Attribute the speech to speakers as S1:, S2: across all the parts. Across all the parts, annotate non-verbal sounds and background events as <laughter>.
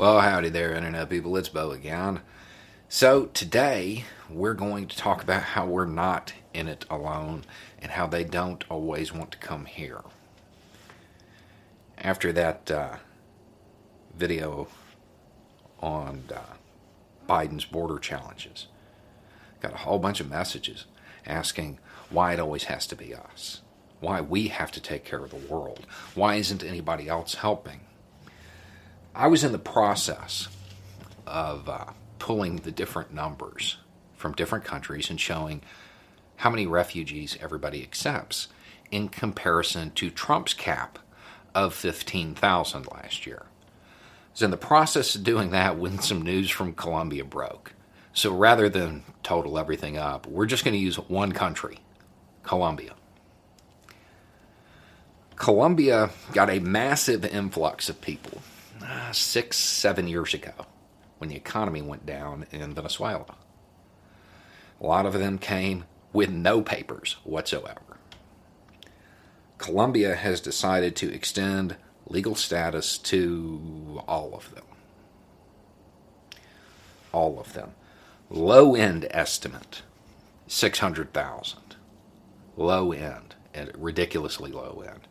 S1: Well, howdy there, Internet people. It's Beau again. So, today we're going to talk about how we're not in it alone and how they don't always want to come here. After that uh, video on uh, Biden's border challenges, got a whole bunch of messages asking why it always has to be us, why we have to take care of the world, why isn't anybody else helping? I was in the process of uh, pulling the different numbers from different countries and showing how many refugees everybody accepts in comparison to Trump's cap of 15,000 last year. I was in the process of doing that when some news from Colombia broke. So rather than total everything up, we're just going to use one country, Colombia. Colombia got a massive influx of people uh, six, seven years ago when the economy went down in Venezuela. A lot of them came with no papers whatsoever. Colombia has decided to extend legal status to all of them. All of them. Low end estimate 600,000. Low end, ridiculously low end.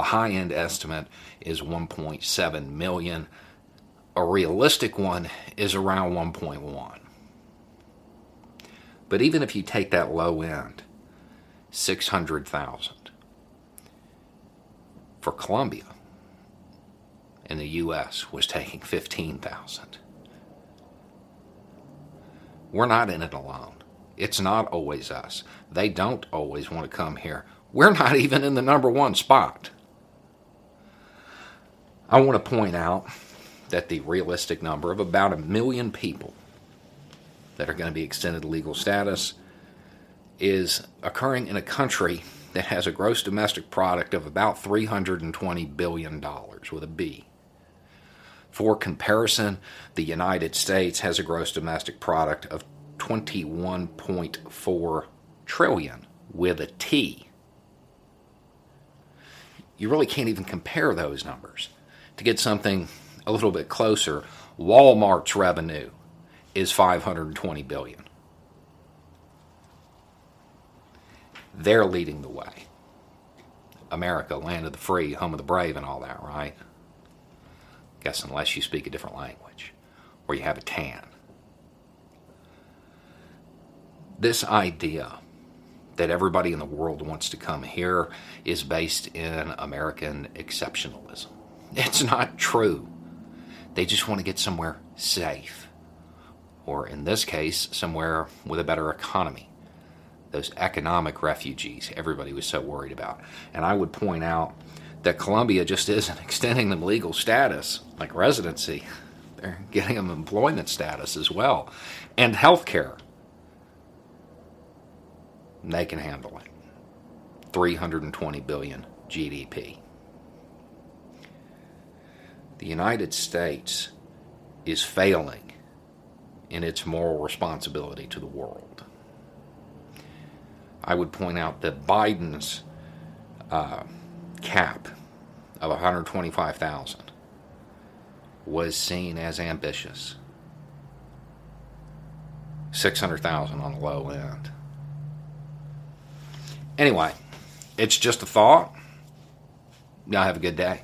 S1: The high end estimate is 1.7 million. A realistic one is around 1.1. But even if you take that low end, 600,000 for Colombia in the US was taking 15,000. We're not in it alone. It's not always us. They don't always want to come here. We're not <laughs> even in the number one spot. I want to point out that the realistic number of about a million people that are going to be extended legal status is occurring in a country that has a gross domestic product of about $320 billion with a B. For comparison, the United States has a gross domestic product of 21.4 trillion with a T. You really can't even compare those numbers to get something a little bit closer, Walmart's revenue is 520 billion. They're leading the way. America, land of the free, home of the brave, and all that, right? Guess unless you speak a different language or you have a tan. This idea that everybody in the world wants to come here is based in American exceptionalism. It's not true. They just want to get somewhere safe. Or in this case, somewhere with a better economy. Those economic refugees everybody was so worried about. And I would point out that Colombia just <laughs> isn't extending them legal status, like residency. They're getting them employment status as well, and health care. They can handle it. 320 billion GDP the United States is failing in its moral responsibility to the world. I would point out that Biden's uh, cap of 125,000 was seen as ambitious. 600,000 on the low end. Anyway, it's just a thought. Y'all have a good day.